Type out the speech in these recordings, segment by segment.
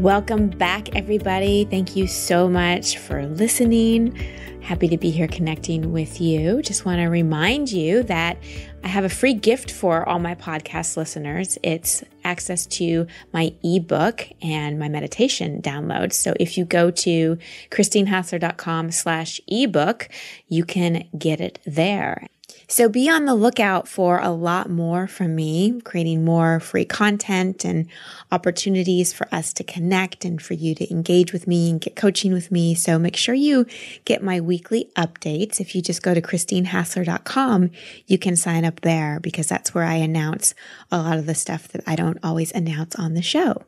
Welcome back, everybody. Thank you so much for listening. Happy to be here connecting with you. Just want to remind you that I have a free gift for all my podcast listeners. It's access to my ebook and my meditation download. So if you go to christinehassler.com slash ebook, you can get it there. So be on the lookout for a lot more from me, creating more free content and opportunities for us to connect and for you to engage with me and get coaching with me. So make sure you get my weekly updates. If you just go to christinehassler.com, you can sign up there because that's where I announce a lot of the stuff that I don't always announce on the show.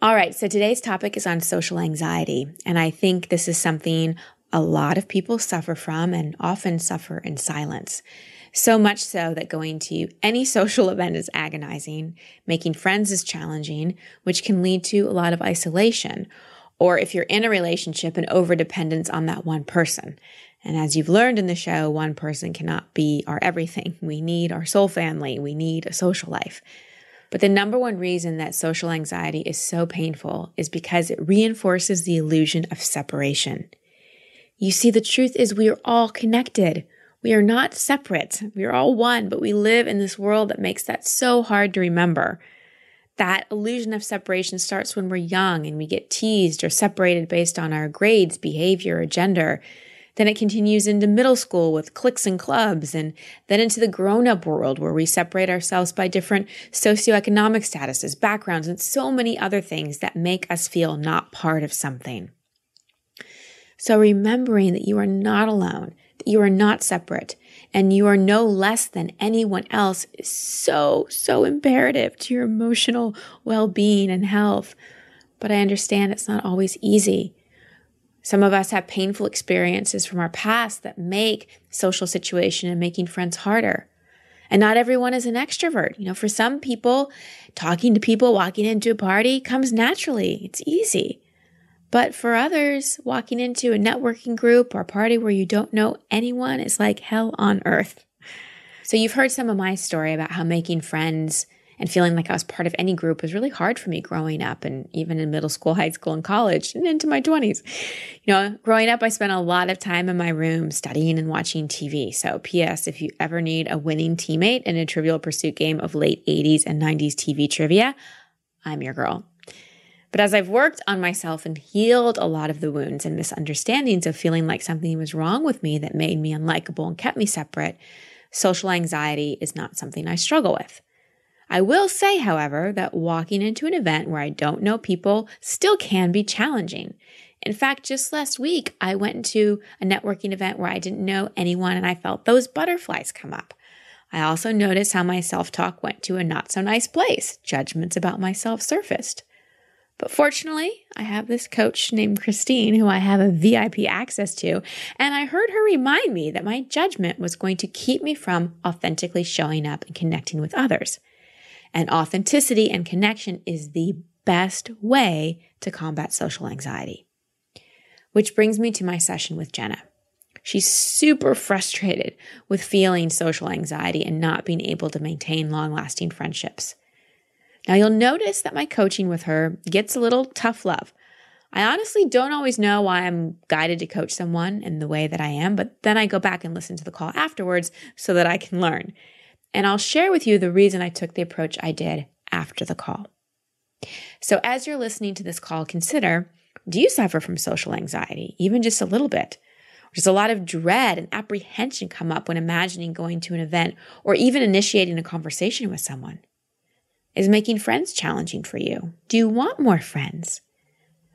All right. So today's topic is on social anxiety. And I think this is something a lot of people suffer from and often suffer in silence. So much so that going to any social event is agonizing, making friends is challenging, which can lead to a lot of isolation. Or if you're in a relationship, an overdependence on that one person. And as you've learned in the show, one person cannot be our everything. We need our soul family. We need a social life. But the number one reason that social anxiety is so painful is because it reinforces the illusion of separation. You see, the truth is we are all connected. We are not separate. We are all one, but we live in this world that makes that so hard to remember. That illusion of separation starts when we're young and we get teased or separated based on our grades, behavior, or gender. Then it continues into middle school with cliques and clubs, and then into the grown up world where we separate ourselves by different socioeconomic statuses, backgrounds, and so many other things that make us feel not part of something. So remembering that you are not alone, you are not separate and you are no less than anyone else is so, so imperative to your emotional well being and health. But I understand it's not always easy. Some of us have painful experiences from our past that make social situation and making friends harder. And not everyone is an extrovert. You know, for some people, talking to people, walking into a party comes naturally. It's easy. But for others, walking into a networking group or party where you don't know anyone is like hell on earth. So you've heard some of my story about how making friends and feeling like I was part of any group was really hard for me growing up and even in middle school, high school, and college and into my 20s. You know, growing up, I spent a lot of time in my room studying and watching TV. So, P.S., if you ever need a winning teammate in a trivial pursuit game of late 80s and 90s TV trivia, I'm your girl. But as I've worked on myself and healed a lot of the wounds and misunderstandings of feeling like something was wrong with me that made me unlikable and kept me separate, social anxiety is not something I struggle with. I will say, however, that walking into an event where I don't know people still can be challenging. In fact, just last week, I went into a networking event where I didn't know anyone and I felt those butterflies come up. I also noticed how my self talk went to a not so nice place. Judgments about myself surfaced. But fortunately, I have this coach named Christine who I have a VIP access to, and I heard her remind me that my judgment was going to keep me from authentically showing up and connecting with others. And authenticity and connection is the best way to combat social anxiety. Which brings me to my session with Jenna. She's super frustrated with feeling social anxiety and not being able to maintain long lasting friendships. Now you'll notice that my coaching with her gets a little tough love. I honestly don't always know why I'm guided to coach someone in the way that I am, but then I go back and listen to the call afterwards so that I can learn. And I'll share with you the reason I took the approach I did after the call. So as you're listening to this call, consider do you suffer from social anxiety, even just a little bit? Does a lot of dread and apprehension come up when imagining going to an event or even initiating a conversation with someone. Is making friends challenging for you? Do you want more friends?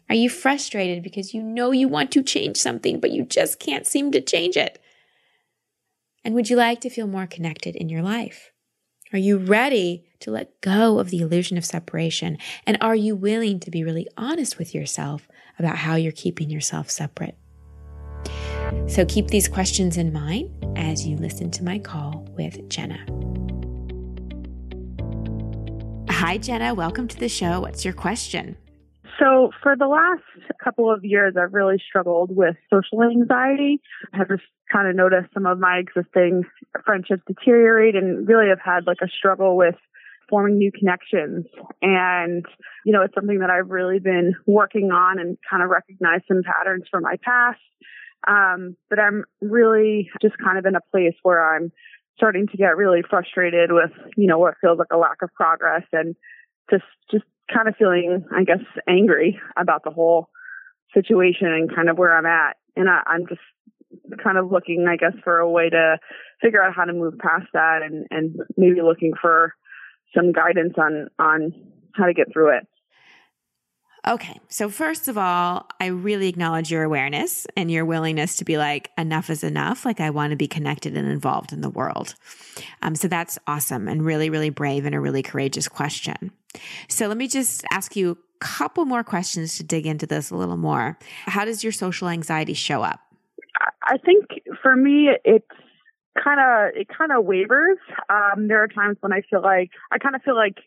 Are you frustrated because you know you want to change something, but you just can't seem to change it? And would you like to feel more connected in your life? Are you ready to let go of the illusion of separation? And are you willing to be really honest with yourself about how you're keeping yourself separate? So keep these questions in mind as you listen to my call with Jenna. Hi, Jenna. Welcome to the show. What's your question? So, for the last couple of years, I've really struggled with social anxiety. I've just kind of noticed some of my existing friendships deteriorate and really have had like a struggle with forming new connections. And, you know, it's something that I've really been working on and kind of recognize some patterns from my past. Um, but I'm really just kind of in a place where I'm starting to get really frustrated with, you know, what feels like a lack of progress and just, just kind of feeling, I guess, angry about the whole situation and kind of where I'm at. And I, I'm just kind of looking, I guess, for a way to figure out how to move past that and, and maybe looking for some guidance on, on how to get through it. Okay. So, first of all, I really acknowledge your awareness and your willingness to be like, enough is enough. Like, I want to be connected and involved in the world. Um, so, that's awesome and really, really brave and a really courageous question. So, let me just ask you a couple more questions to dig into this a little more. How does your social anxiety show up? I think for me, it's kind of it kind of wavers. Um, there are times when I feel like I kind of feel like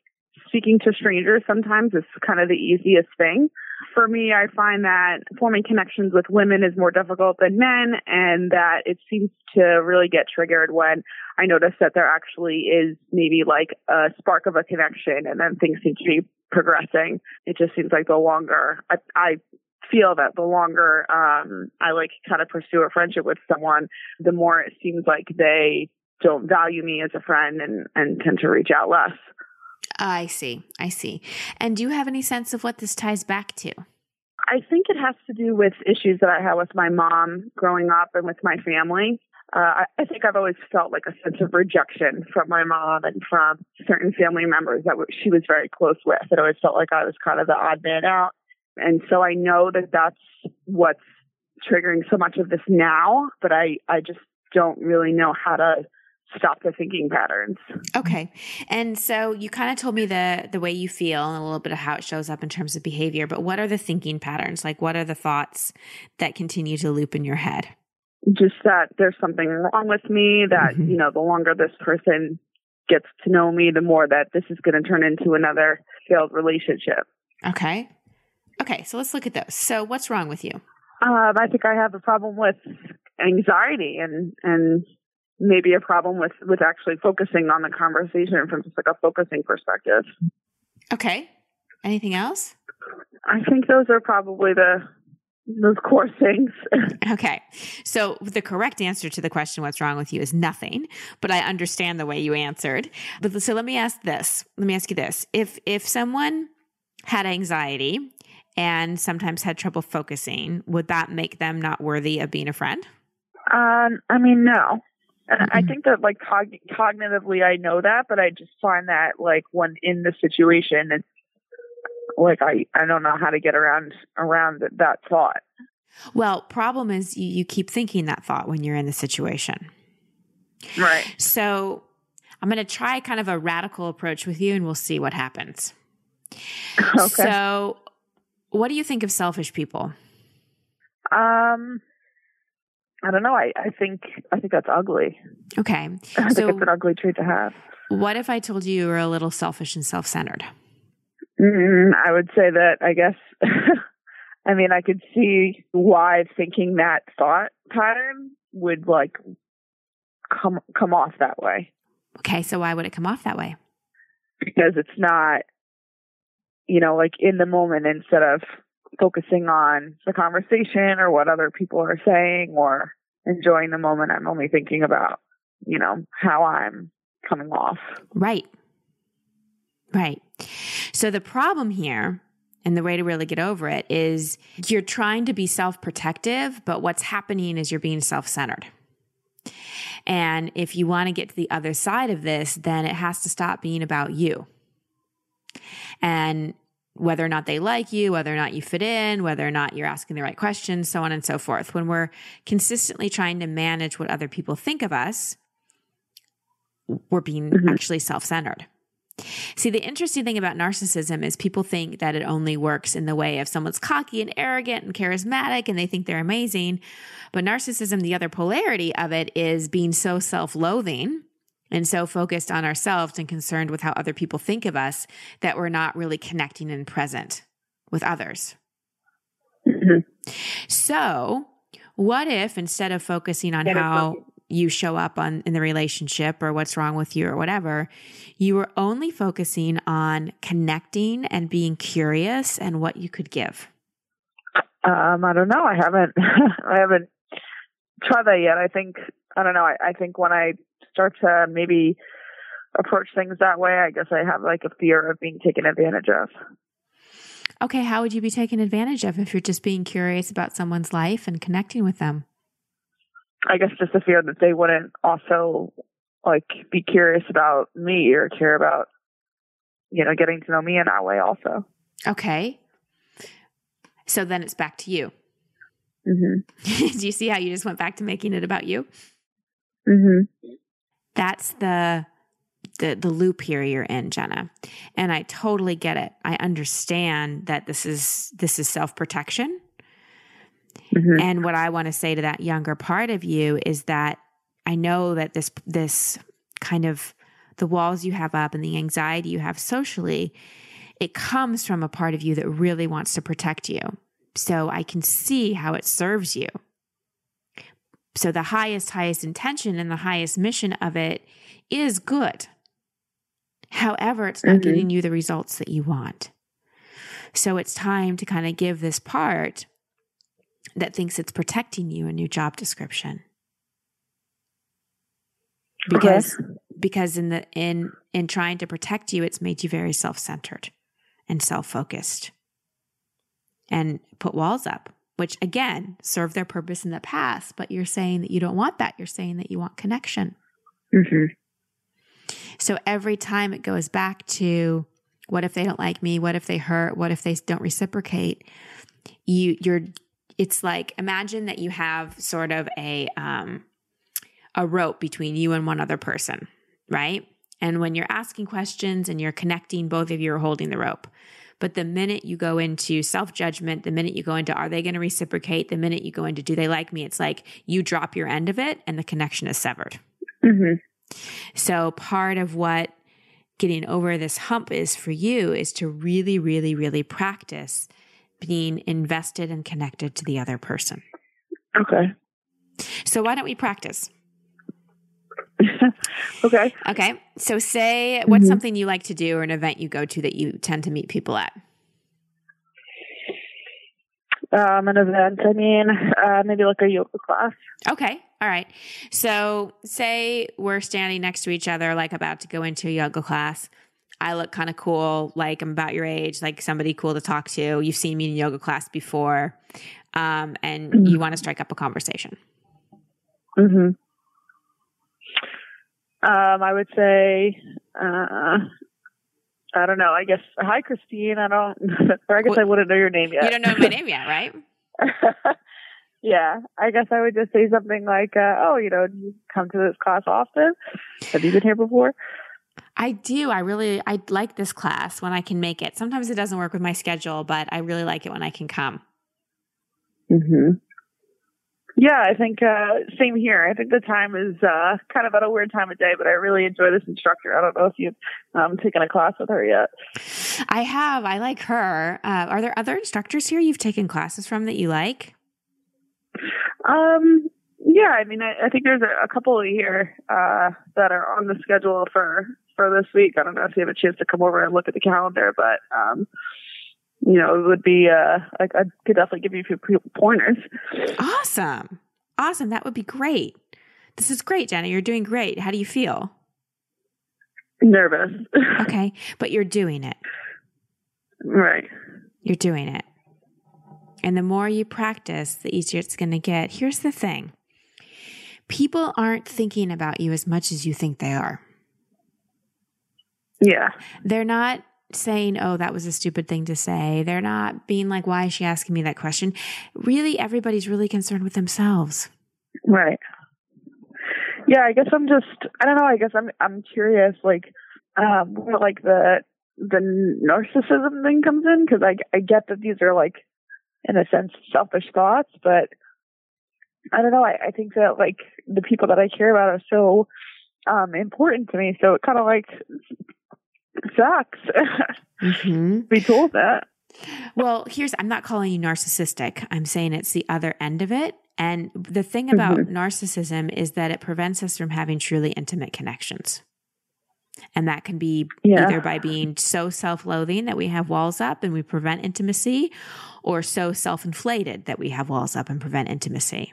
speaking to strangers sometimes is kind of the easiest thing. For me, I find that forming connections with women is more difficult than men and that it seems to really get triggered when I notice that there actually is maybe like a spark of a connection and then things seem to be progressing. It just seems like the longer I, I feel that the longer um, I like kind of pursue a friendship with someone, the more it seems like they don't value me as a friend and, and tend to reach out less. I see. I see. And do you have any sense of what this ties back to? I think it has to do with issues that I had with my mom growing up and with my family. Uh, I, think I've always felt like a sense of rejection from my mom and from certain family members that she was very close with. It always felt like I was kind of the odd man out. And so I know that that's what's triggering so much of this now, but I, I just don't really know how to stop the thinking patterns. Okay. And so you kind of told me the the way you feel and a little bit of how it shows up in terms of behavior, but what are the thinking patterns? Like what are the thoughts that continue to loop in your head? Just that there's something wrong with me that, mm-hmm. you know, the longer this person gets to know me, the more that this is going to turn into another failed relationship. Okay. Okay, so let's look at those. So what's wrong with you? Um, I think I have a problem with anxiety and and maybe a problem with with actually focusing on the conversation from just like a focusing perspective. Okay. Anything else? I think those are probably the those core things. okay. So the correct answer to the question what's wrong with you is nothing, but I understand the way you answered. But so let me ask this. Let me ask you this. If if someone had anxiety and sometimes had trouble focusing, would that make them not worthy of being a friend? Um, I mean, no. Mm-hmm. I think that like cog- cognitively I know that, but I just find that like when in the situation it's like I I don't know how to get around around that thought. Well, problem is you, you keep thinking that thought when you're in the situation. Right. So I'm going to try kind of a radical approach with you and we'll see what happens. Okay. So what do you think of selfish people? Um I don't know. I, I think I think that's ugly. Okay. I so think it's an ugly trait to have. What if I told you you were a little selfish and self centered? Mm, I would say that I guess I mean I could see why thinking that thought pattern would like come come off that way. Okay, so why would it come off that way? Because it's not you know, like in the moment instead of focusing on the conversation or what other people are saying or enjoying the moment. I'm only thinking about, you know, how I'm coming off. Right. Right. So the problem here and the way to really get over it is you're trying to be self protective, but what's happening is you're being self centered. And if you want to get to the other side of this, then it has to stop being about you. And whether or not they like you, whether or not you fit in, whether or not you're asking the right questions, so on and so forth. When we're consistently trying to manage what other people think of us, we're being mm-hmm. actually self centered. See, the interesting thing about narcissism is people think that it only works in the way of someone's cocky and arrogant and charismatic and they think they're amazing. But narcissism, the other polarity of it is being so self loathing and so focused on ourselves and concerned with how other people think of us that we're not really connecting and present with others. Mm-hmm. So, what if instead of focusing on how you show up on in the relationship or what's wrong with you or whatever, you were only focusing on connecting and being curious and what you could give? Um, I don't know. I haven't I haven't tried that yet. I think I don't know. I, I think when I start to maybe approach things that way, I guess I have like a fear of being taken advantage of. Okay, how would you be taken advantage of if you're just being curious about someone's life and connecting with them? I guess just the fear that they wouldn't also like be curious about me or care about, you know, getting to know me in that way also. Okay. So then it's back to you. Mm-hmm. Do you see how you just went back to making it about you? Mm-hmm. That's the the the loop here you're in, Jenna. And I totally get it. I understand that this is this is self-protection. Mm-hmm. And what I want to say to that younger part of you is that I know that this this kind of the walls you have up and the anxiety you have socially, it comes from a part of you that really wants to protect you. So I can see how it serves you. So the highest, highest intention and the highest mission of it is good. However, it's not mm-hmm. getting you the results that you want. So it's time to kind of give this part that thinks it's protecting you a new job description. Because okay. because in the in in trying to protect you, it's made you very self-centered and self-focused. And put walls up, which again serve their purpose in the past, but you're saying that you don't want that. You're saying that you want connection. Mm-hmm. So every time it goes back to what if they don't like me? What if they hurt? What if they don't reciprocate? You you're it's like imagine that you have sort of a um a rope between you and one other person, right? And when you're asking questions and you're connecting, both of you are holding the rope. But the minute you go into self judgment, the minute you go into are they going to reciprocate, the minute you go into do they like me, it's like you drop your end of it and the connection is severed. Mm-hmm. So part of what getting over this hump is for you is to really, really, really practice being invested and connected to the other person. Okay. So why don't we practice? okay. Okay. So say mm-hmm. what's something you like to do or an event you go to that you tend to meet people at? Um, an event. I mean, uh, maybe like a yoga class. Okay. All right. So say we're standing next to each other, like about to go into a yoga class. I look kind of cool, like I'm about your age, like somebody cool to talk to. You've seen me in yoga class before, um, and mm-hmm. you want to strike up a conversation. Hmm. Um, I would say, uh, I don't know. I guess hi, Christine. I don't, or I guess well, I wouldn't know your name yet. You don't know my name yet, right? yeah, I guess I would just say something like, uh, "Oh, you know, do you come to this class often? Have you been here before?" I do. I really I like this class when I can make it. Sometimes it doesn't work with my schedule, but I really like it when I can come. Mhm. Yeah, I think uh, same here. I think the time is uh, kind of at a weird time of day, but I really enjoy this instructor. I don't know if you've um, taken a class with her yet. I have. I like her. Uh, are there other instructors here you've taken classes from that you like? Um. Yeah, I mean, I, I think there's a, a couple here uh, that are on the schedule for for this week. I don't know if you have a chance to come over and look at the calendar, but um, you know, it would be, uh, I, I could definitely give you a few pointers. Awesome. Awesome. That would be great. This is great, Jenna. You're doing great. How do you feel? Nervous. okay. But you're doing it. Right. You're doing it. And the more you practice, the easier it's going to get. Here's the thing people aren't thinking about you as much as you think they are. Yeah. They're not saying, oh, that was a stupid thing to say. They're not being like, why is she asking me that question? Really, everybody's really concerned with themselves. Right. Yeah, I guess I'm just, I don't know, I guess I'm, I'm curious, like, um, where like the the narcissism thing comes in because I I get that these are like in a sense selfish thoughts, but I don't know. I, I think that like the people that I care about are so um important to me, so it kind of like sucks. mm-hmm. Be told that. Well, here's I'm not calling you narcissistic. I'm saying it's the other end of it. And the thing about mm-hmm. narcissism is that it prevents us from having truly intimate connections. And that can be yeah. either by being so self loathing that we have walls up and we prevent intimacy, or so self inflated that we have walls up and prevent intimacy.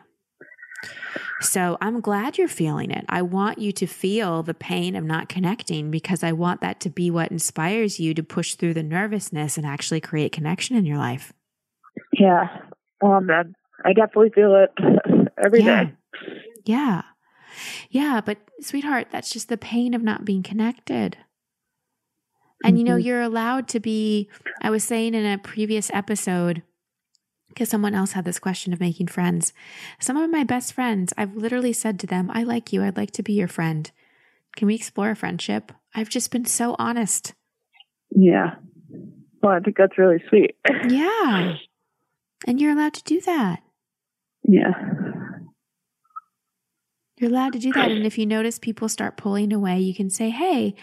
So I'm glad you're feeling it. I want you to feel the pain of not connecting because I want that to be what inspires you to push through the nervousness and actually create connection in your life. Yeah. Um, I definitely feel it every yeah. day. Yeah. Yeah. But, sweetheart, that's just the pain of not being connected. And, mm-hmm. you know, mm-hmm. you're allowed to be, I was saying in a previous episode, because someone else had this question of making friends. Some of my best friends, I've literally said to them, I like you. I'd like to be your friend. Can we explore a friendship? I've just been so honest. Yeah. Well, I think that's really sweet. yeah. And you're allowed to do that. Yeah. You're allowed to do that. And if you notice people start pulling away, you can say, Hey,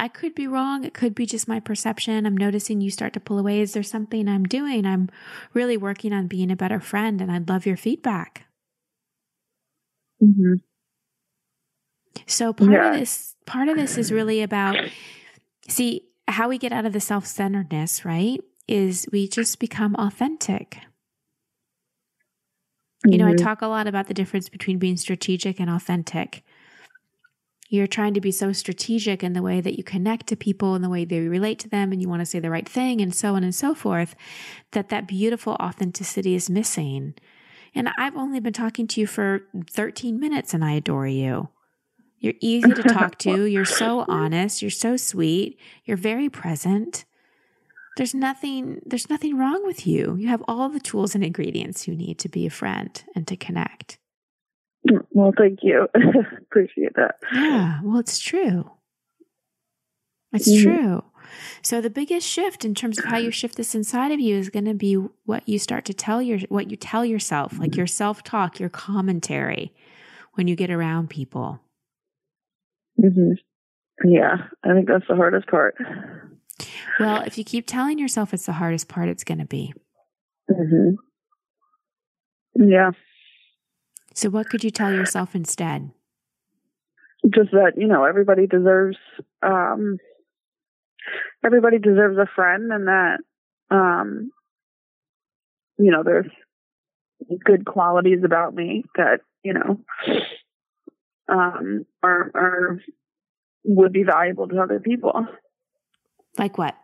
I could be wrong. It could be just my perception. I'm noticing you start to pull away. Is there something I'm doing? I'm really working on being a better friend, and I'd love your feedback. Mm-hmm. So part yeah. of this, part of this is really about, see, how we get out of the self centeredness, right? Is we just become authentic. You know, I mm-hmm. talk a lot about the difference between being strategic and authentic you're trying to be so strategic in the way that you connect to people and the way they relate to them and you want to say the right thing and so on and so forth that that beautiful authenticity is missing. And i've only been talking to you for 13 minutes and i adore you. You're easy to talk to you're so honest you're so sweet you're very present. There's nothing there's nothing wrong with you. You have all the tools and ingredients you need to be a friend and to connect well, thank you. Appreciate that. Yeah, well, it's true. It's mm-hmm. true. So the biggest shift in terms of how you shift this inside of you is going to be what you start to tell your what you tell yourself, like your self-talk, your commentary when you get around people. Mm-hmm. Yeah, I think that's the hardest part. Well, if you keep telling yourself it's the hardest part, it's going to be. Mm-hmm. Yeah. So, what could you tell yourself instead? Just that, you know, everybody deserves, um, everybody deserves a friend and that, um, you know, there's good qualities about me that, you know, um, are, are, would be valuable to other people. Like what?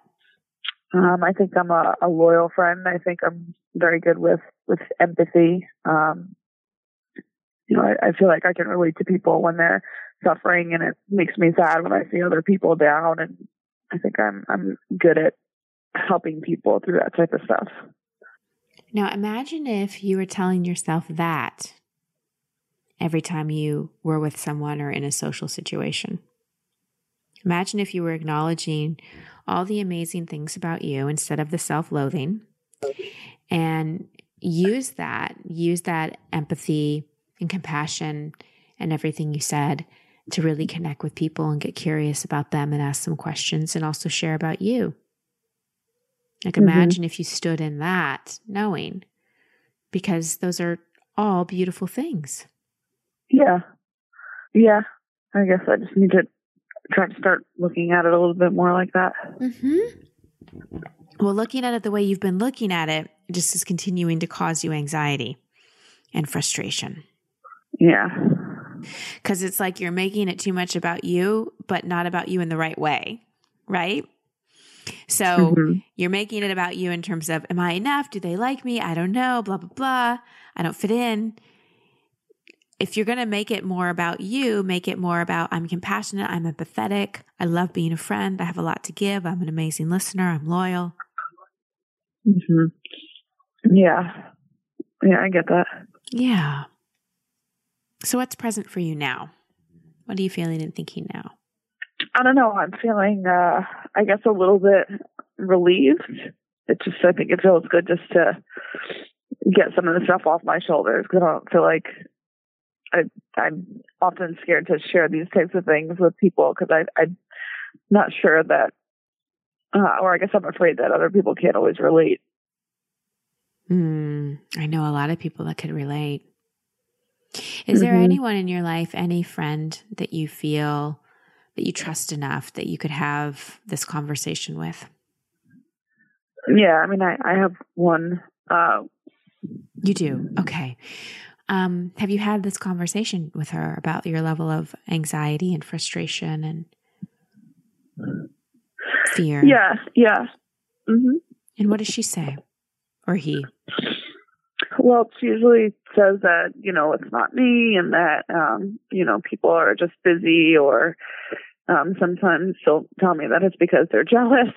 Um, I think I'm a, a loyal friend. I think I'm very good with, with empathy. Um, you know, I, I feel like I can relate to people when they're suffering and it makes me sad when I see other people down and I think I'm I'm good at helping people through that type of stuff. Now imagine if you were telling yourself that every time you were with someone or in a social situation. Imagine if you were acknowledging all the amazing things about you instead of the self loathing and use that, use that empathy and compassion and everything you said to really connect with people and get curious about them and ask some questions and also share about you. Like, mm-hmm. imagine if you stood in that knowing, because those are all beautiful things. Yeah. Yeah. I guess I just need to try to start looking at it a little bit more like that. Mm-hmm. Well, looking at it the way you've been looking at it just is continuing to cause you anxiety and frustration. Yeah. Because it's like you're making it too much about you, but not about you in the right way. Right. So mm-hmm. you're making it about you in terms of, am I enough? Do they like me? I don't know. Blah, blah, blah. I don't fit in. If you're going to make it more about you, make it more about I'm compassionate, I'm empathetic, I love being a friend, I have a lot to give, I'm an amazing listener, I'm loyal. Mm-hmm. Yeah. Yeah, I get that. Yeah. So, what's present for you now? What are you feeling and thinking now? I don't know. I'm feeling, uh, I guess, a little bit relieved. It just, I think it feels good just to get some of the stuff off my shoulders because I don't feel like I, I'm often scared to share these types of things with people because I, I'm not sure that, uh, or I guess I'm afraid that other people can't always relate. Mm, I know a lot of people that could relate. Is mm-hmm. there anyone in your life, any friend that you feel that you trust enough that you could have this conversation with? Yeah, I mean, I, I have one. Uh, you do? Okay. Um, have you had this conversation with her about your level of anxiety and frustration and fear? Yeah, yeah. Mm-hmm. And what does she say? Or he? Well, she usually says that, you know, it's not me and that, um, you know, people are just busy or, um, sometimes she'll tell me that it's because they're jealous,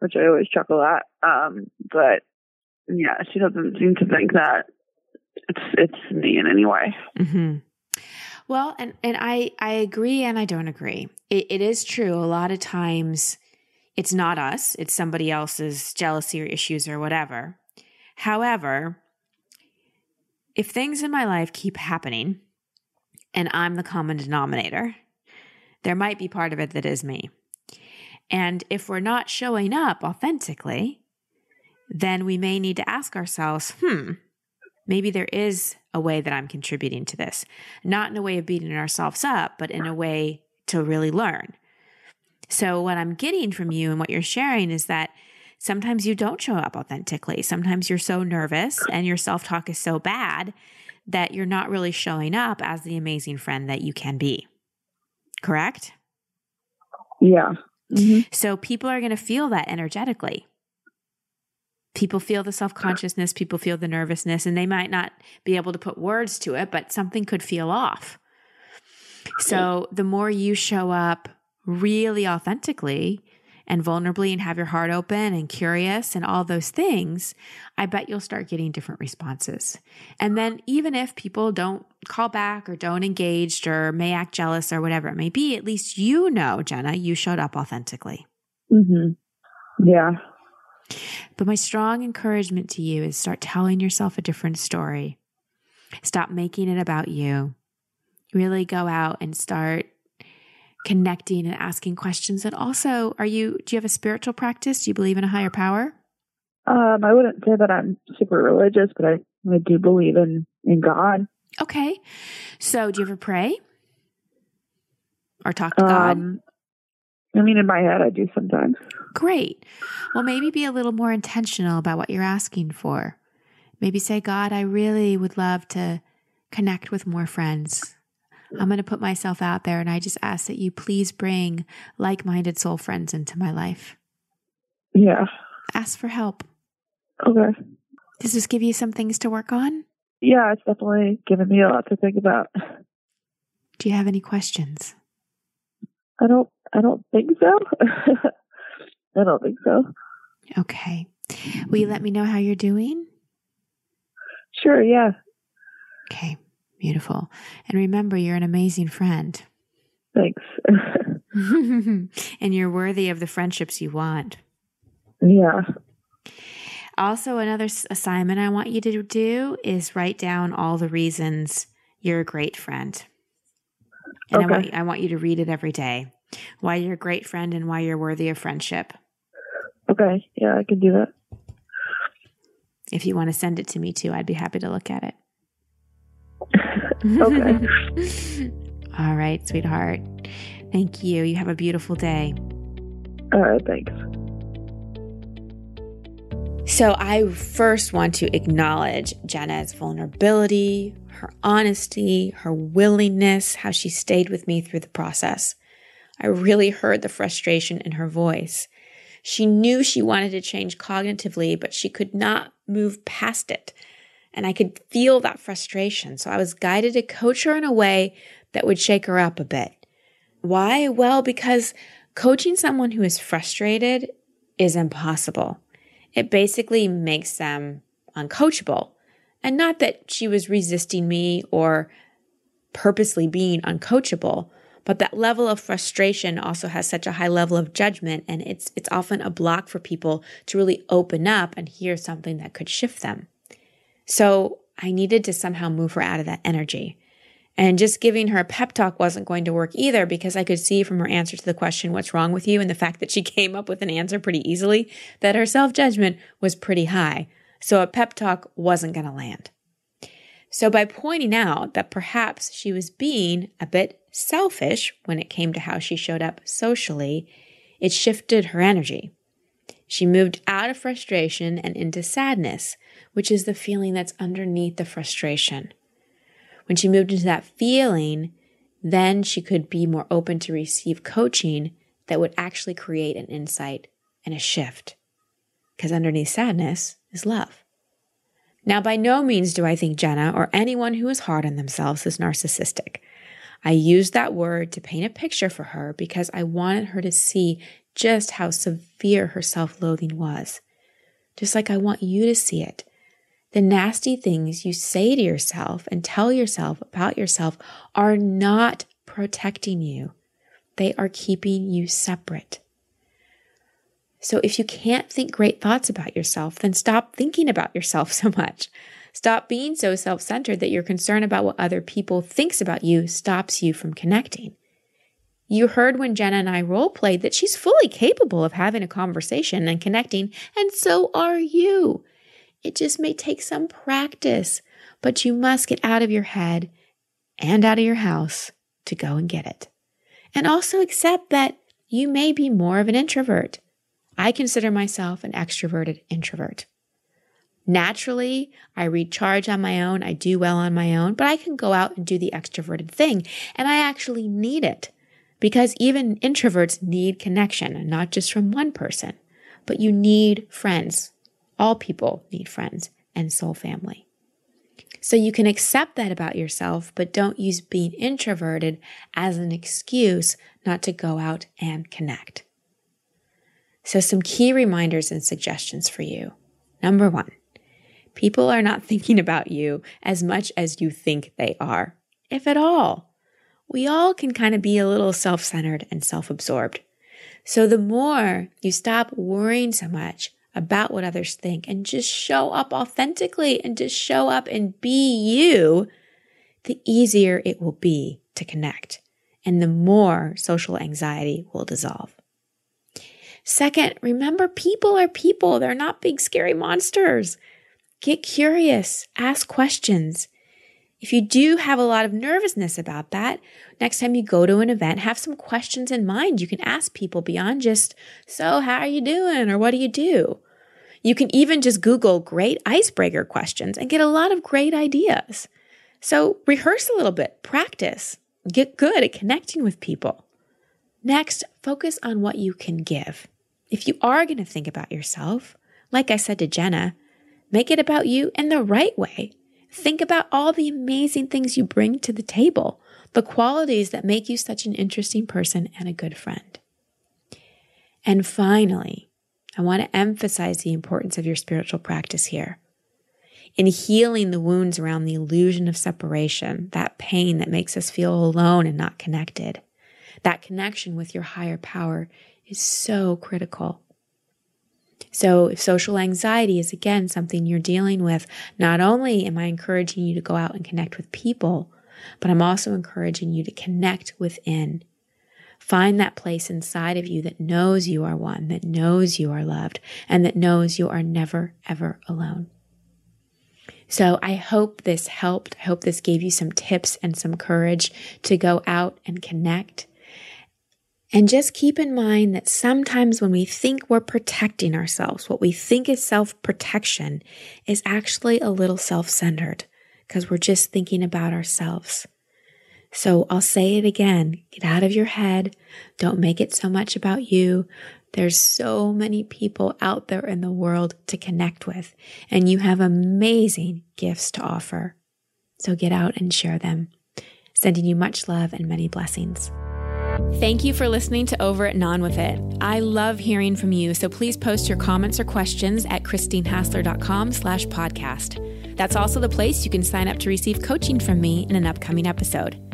which I always chuckle at. Um, but yeah, she doesn't seem to think that it's, it's me in any way. Mm-hmm. Well, and, and I, I agree and I don't agree. It, it is true. A lot of times it's not us, it's somebody else's jealousy or issues or whatever. However, if things in my life keep happening and I'm the common denominator, there might be part of it that is me. And if we're not showing up authentically, then we may need to ask ourselves, hmm, maybe there is a way that I'm contributing to this. Not in a way of beating ourselves up, but in a way to really learn. So, what I'm getting from you and what you're sharing is that sometimes you don't show up authentically. Sometimes you're so nervous and your self talk is so bad that you're not really showing up as the amazing friend that you can be. Correct? Yeah. Mm-hmm. So people are going to feel that energetically. People feel the self consciousness, people feel the nervousness, and they might not be able to put words to it, but something could feel off. So the more you show up really authentically, and vulnerably and have your heart open and curious and all those things, I bet you'll start getting different responses. And then even if people don't call back or don't engage or may act jealous or whatever it may be, at least you know, Jenna, you showed up authentically. Mm-hmm. Yeah. But my strong encouragement to you is start telling yourself a different story. Stop making it about you. Really go out and start connecting and asking questions. And also, are you, do you have a spiritual practice? Do you believe in a higher power? Um, I wouldn't say that I'm super religious, but I, I do believe in, in God. Okay. So do you ever pray or talk to um, God? I mean, in my head, I do sometimes. Great. Well, maybe be a little more intentional about what you're asking for. Maybe say, God, I really would love to connect with more friends. I'm going to put myself out there and I just ask that you please bring like minded soul friends into my life. Yeah. Ask for help. Okay. Does this give you some things to work on? Yeah, it's definitely given me a lot to think about. Do you have any questions? I don't I don't think so. I don't think so. Okay. Will you let me know how you're doing? Sure, yeah. Okay. Beautiful. And remember, you're an amazing friend. Thanks. and you're worthy of the friendships you want. Yeah. Also, another assignment I want you to do is write down all the reasons you're a great friend. And okay. I, want, I want you to read it every day. Why you're a great friend and why you're worthy of friendship. Okay. Yeah, I can do that. If you want to send it to me too, I'd be happy to look at it. Okay. All right, sweetheart. Thank you. You have a beautiful day. All right, thanks. So, I first want to acknowledge Jenna's vulnerability, her honesty, her willingness, how she stayed with me through the process. I really heard the frustration in her voice. She knew she wanted to change cognitively, but she could not move past it. And I could feel that frustration. So I was guided to coach her in a way that would shake her up a bit. Why? Well, because coaching someone who is frustrated is impossible. It basically makes them uncoachable. And not that she was resisting me or purposely being uncoachable, But that level of frustration also has such a high level of judgment and it's it's often a block for people to really open up and hear something that could shift them. So I needed to somehow move her out of that energy. And just giving her a pep talk wasn't going to work either because I could see from her answer to the question, what's wrong with you? And the fact that she came up with an answer pretty easily, that her self judgment was pretty high. So a pep talk wasn't going to land. So by pointing out that perhaps she was being a bit selfish when it came to how she showed up socially, it shifted her energy. She moved out of frustration and into sadness, which is the feeling that's underneath the frustration. When she moved into that feeling, then she could be more open to receive coaching that would actually create an insight and a shift. Because underneath sadness is love. Now, by no means do I think Jenna or anyone who is hard on themselves is narcissistic. I used that word to paint a picture for her because I wanted her to see just how severe her self loathing was. Just like I want you to see it the nasty things you say to yourself and tell yourself about yourself are not protecting you. They are keeping you separate. So if you can't think great thoughts about yourself, then stop thinking about yourself so much. Stop being so self-centered that your concern about what other people thinks about you stops you from connecting. You heard when Jenna and I role played that she's fully capable of having a conversation and connecting, and so are you. It just may take some practice, but you must get out of your head and out of your house to go and get it. And also accept that you may be more of an introvert. I consider myself an extroverted introvert. Naturally, I recharge on my own, I do well on my own, but I can go out and do the extroverted thing, and I actually need it because even introverts need connection, not just from one person, but you need friends. All people need friends and soul family. So you can accept that about yourself, but don't use being introverted as an excuse not to go out and connect. So, some key reminders and suggestions for you. Number one, people are not thinking about you as much as you think they are, if at all. We all can kind of be a little self centered and self absorbed. So, the more you stop worrying so much about what others think and just show up authentically and just show up and be you, the easier it will be to connect and the more social anxiety will dissolve. Second, remember people are people. They're not big scary monsters. Get curious, ask questions. If you do have a lot of nervousness about that, next time you go to an event, have some questions in mind. You can ask people beyond just, so how are you doing? Or what do you do? You can even just Google great icebreaker questions and get a lot of great ideas. So rehearse a little bit, practice, get good at connecting with people. Next, focus on what you can give. If you are going to think about yourself, like I said to Jenna, make it about you in the right way. Think about all the amazing things you bring to the table, the qualities that make you such an interesting person and a good friend. And finally, I want to emphasize the importance of your spiritual practice here. In healing the wounds around the illusion of separation, that pain that makes us feel alone and not connected, that connection with your higher power is so critical. So, if social anxiety is again something you're dealing with, not only am I encouraging you to go out and connect with people, but I'm also encouraging you to connect within Find that place inside of you that knows you are one, that knows you are loved, and that knows you are never, ever alone. So I hope this helped. I hope this gave you some tips and some courage to go out and connect. And just keep in mind that sometimes when we think we're protecting ourselves, what we think is self protection is actually a little self centered because we're just thinking about ourselves. So I'll say it again get out of your head. Don't make it so much about you. There's so many people out there in the world to connect with, and you have amazing gifts to offer. So get out and share them. Sending you much love and many blessings. Thank you for listening to Over It and On With It. I love hearing from you, so please post your comments or questions at christinehassler.com slash podcast. That's also the place you can sign up to receive coaching from me in an upcoming episode.